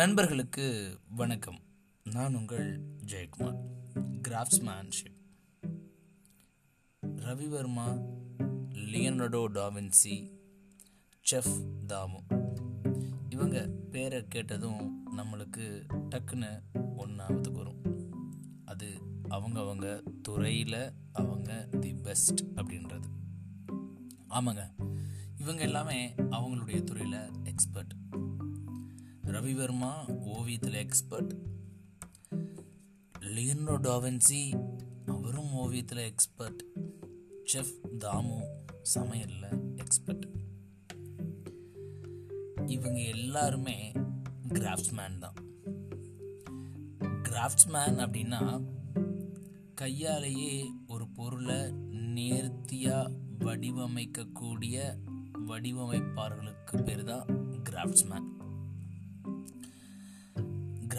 நண்பர்களுக்கு வணக்கம். நான் உங்கள் Jayakumar. Craftsmanship Ravi Varma Leonardo da Vinci chef Damu. இவங்க பேரை கேட்டதும் நம்மளுக்கு டக்குன்னு ஒன்றாவதுக்கு வரும். அது அவங்க அவங்க துறையில் அவங்க தி பெஸ்ட் அப்படின்றது. ஆமாங்க. இவங்க எல்லாமே அவங்களுடைய துறையில் எக்ஸ்பர்ட் ரவிவர்மா ஓவியத்தில் எக்ஸ்பர்ட் லியனோ டாவென்சி அவரும் ஓவியத்தில் எக்ஸ்பர்ட் செஃப் தாமு சமையலில் எக்ஸ்பர்ட் இவங்க எல்லாருமே கிராஃப்ட்ஸ்மேன் தான். கிராஃப்ட்ஸ்மேன் அப்படின்னா கையாலேயே ஒரு பொருளை நேர்த்தியாக வடிவமைக்கக்கூடிய வடிவமைப்பாளர்களுக்கு பேர் தான் கிராஃப்ட்ஸ்மேன்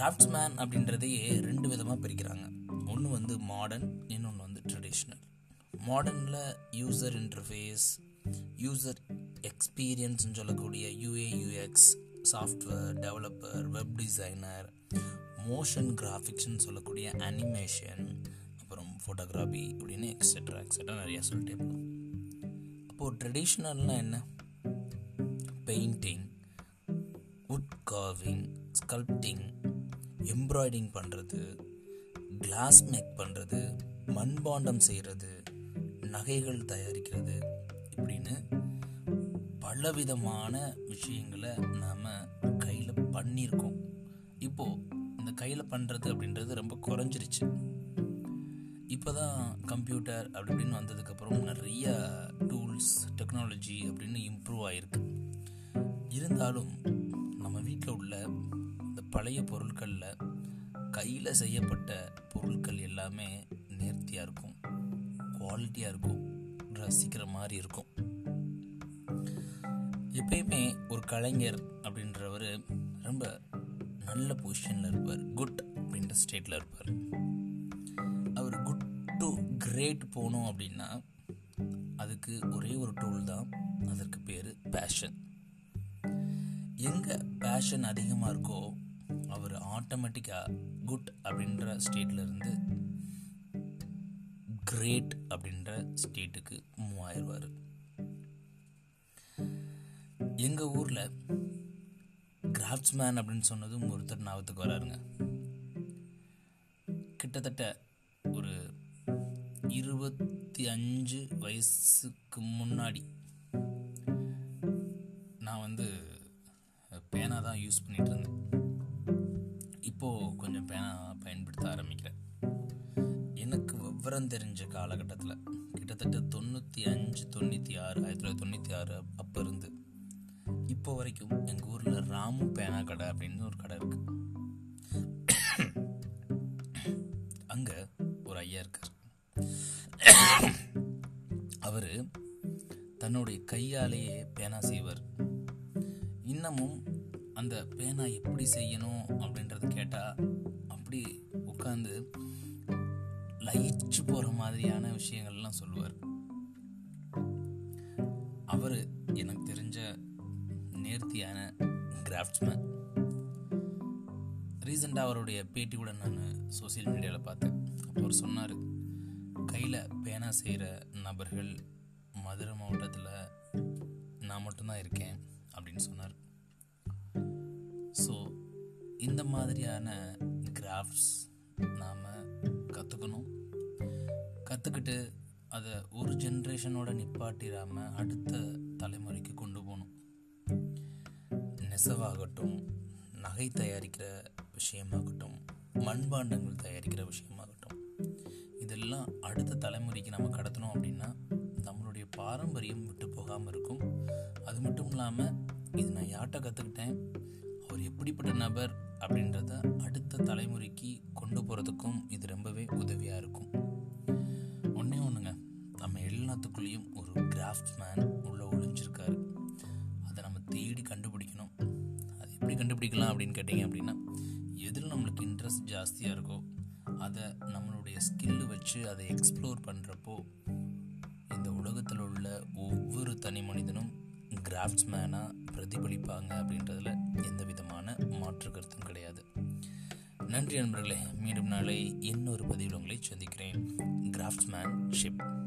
கிராஃப்ட்ஸ்மேன் அப்படின்றதையே ரெண்டு விதமாக பிரிக்கிறாங்க. ஒன்று வந்து மாடர்ன் இன்னொன்று வந்து ட்ரெடிஷ்னல் மாடர்னில் யூசர் இன்டர்ஃபேஸ் யூசர் எக்ஸ்பீரியன்ஸ்னு சொல்லக்கூடிய UI UX software developer web designer motion கிராஃபிக்ஸ்னு சொல்லக்கூடிய அனிமேஷன் அப்புறம் ஃபோட்டோகிராஃபி அப்படின்னு எக்ஸெட்ரா எக்ஸெட்ரா நிறையா சொல்லிட்டே போகலாம் அப்போது ட்ரெடிஷ்னல்னால் என்ன? Painting wood carving sculpting embroidering பண்ணுறது கிளாஸ் மேக் பண்ணுறது மண்பாண்டம் செய்கிறது நகைகள் தயாரிக்கிறது இப்படின்னு பலவிதமான விஷயங்களை நாம் கையில் பண்ணியிருக்கோம். இப்போது இந்த கையில் பண்ணுறது அப்படின்றது ரொம்ப குறைஞ்சிருச்சு. இப்போ தான் கம்ப்யூட்டர் அப்படி இப்படின்னு வந்ததுக்கப்புறம் நிறைய டூல்ஸ் டெக்னாலஜி அப்படின்னு இம்ப்ரூவ் ஆகிருக்கு இருந்தாலும் நம்ம வீட்டில் உள்ள பழைய பொருட்களில் கையில் செய்யப்பட்ட பொருட்கள் எல்லாமே நேர்த்தியாக இருக்கும் குவாலிட்டியாக இருக்கும் ரசிக்கிற மாதிரி இருக்கும். எப்பயுமே ஒரு கலைஞர் அப்படின்றவர் ரொம்ப நல்ல பொசிஷனில் இருப்பார் குட் அப்படின்ற ஸ்டேட்டில் இருப்பார். அவர் குட் டு கிரேட் போகணும் அப்படின்னா அதுக்கு ஒரே ஒரு டூல் தான் அதற்கு பேர் பேஷன் எங்கே பேஷன் அதிகமாக இருக்கோ அவர் ஆட்டோமேட்டிக்காக குட் அப்படின்ற ஸ்டேட்லேருந்து கிரேட் அப்படின்ற ஸ்டேட்டுக்கு மூவ் ஆயிடுவார் எங்கள் ஊரில் கிராஃப்ட்ஸ்மேன் அப்படின்னு சொன்னதும் ஒருத்தர் ஞாபகத்துக்கு வராருங்க. கிட்டத்தட்ட ஒரு இருபத்தி அஞ்சு வயசுக்கு முன்னாடி நான் வந்து பேனா தான் யூஸ் பண்ணிட்டு இருந்தேன். இப்போது கொஞ்சம் பேனா பயன்படுத்த ஆரம்பிக்கிறேன். எனக்கு விவரம் தெரிஞ்ச காலகட்டத்தில் கிட்டத்தட்ட தொண்ணூற்றி அஞ்சு தொண்ணூற்றி ஆறு ஆயிரத்தி தொள்ளாயிரத்தி தொண்ணூற்றி ஆறு அப்போ இருந்து இப்போ வரைக்கும் எங்கள் ஊரில் ராமு பேனா கடை அப்படின்னு ஒரு கடை இருக்குது அங்கே ஒரு ஐயா இருக்கார். அவர் தன்னுடைய கையாலேயே பேனா செய்வார். இன்னமும் அந்த பேனா எப்படி செய்யணும் அப்படின்றது கேட்டால் அப்படி உட்காந்து லயிச்சு போகிற மாதிரியான விஷயங்கள்லாம் சொல்லுவார். அவர் எனக்கு தெரிஞ்ச நேர்த்தியான கிராஃப்ட்ஸ்மேன் ரீசெண்டாக அவருடைய பேட்டி கூட நான் சோசியல் மீடியாவில் பார்த்தேன். அப்போ அவர் சொன்னார் கையில் பேனா செய்கிற நபர்கள் மதுரை மாவட்டத்தில் நான் மட்டும்தான் இருக்கேன் அப்படின்னு சொன்னார். ஸோ இந்த மாதிரியான கிராஃப்ட்ஸ் நாம் கற்றுக்கணும் கற்றுக்கிட்டு அதை ஒரு ஜென்ரேஷனோட நிப்பாட்டிடாமல் அடுத்த தலைமுறைக்கு கொண்டு போகணும். நெசவாகட்டும் நகை தயாரிக்கிற விஷயமாகட்டும் மண்பாண்டங்கள் தயாரிக்கிற விஷயமாகட்டும் இதெல்லாம் அடுத்த தலைமுறைக்கு நம்ம கடத்தணும் அப்படின்னா நம்மளுடைய பாரம்பரியம் விட்டு போகாமல் இருக்கும். அது மட்டும் இல்லாமல் இது நான் யார்கிட்ட கற்றுக்கிட்டேன் அவர் எப்படிப்பட்ட நபர்? அப்படின்றத அடுத்த தலைமுறைக்கு கொண்டு போகிறதுக்கும் இது ரொம்பவே உதவியாக இருக்கும். ஒன்றே ஒன்றுங்க நம்ம எல்லாத்துக்குள்ளேயும் ஒரு கிராஃப்ட்ஸ்மேன் உள்ளே ஒழிஞ்சிருக்காரு அதை நம்ம தேடி கண்டுபிடிக்கணும். அது எப்படி கண்டுபிடிக்கலாம் அப்படின்னு கேட்டிங்க அப்படின்னா எதில் நம்மளுக்கு இன்ட்ரெஸ்ட் ஜாஸ்தியாக இருக்கோ அதை நம்மளுடைய ஸ்கில்லு வச்சு அதை எக்ஸ்ப்ளோர் பண்ணுறப்போ இந்த உலகத்தில் உள்ள ஒவ்வொரு தனி மனிதனும் கிராஃப்ட்ஸ்மேனாக பிரதிபலிப்பாங்க அப்படின்றதில் எந்த விதமான மாற்று மாற்று கருத்தும் கிடையாது. நன்றி நண்பர்களே மீண்டும் நாளை இன்னொரு பதிவில் உங்களை சந்திக்கிறேன். Craftsmen ship